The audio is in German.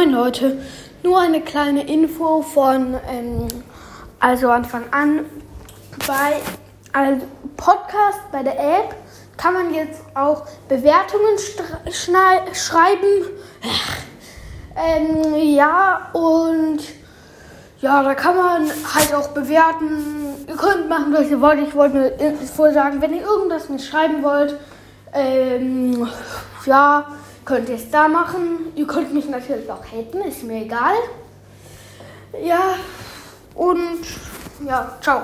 Moin Leute, nur eine kleine Info von, ähm, also Anfang an, bei also Podcast bei der App kann man jetzt auch Bewertungen schreiben. ähm, ja, und ja, da kann man halt auch bewerten. Ihr könnt machen, was ihr wollt. Ich wollte nur vorher sagen, wenn ihr irgendwas mir schreiben wollt, ähm, ja, könnt ihr es da machen. Ihr könnt mich natürlich auch haten, ist mir egal. Ja, und ja, ciao.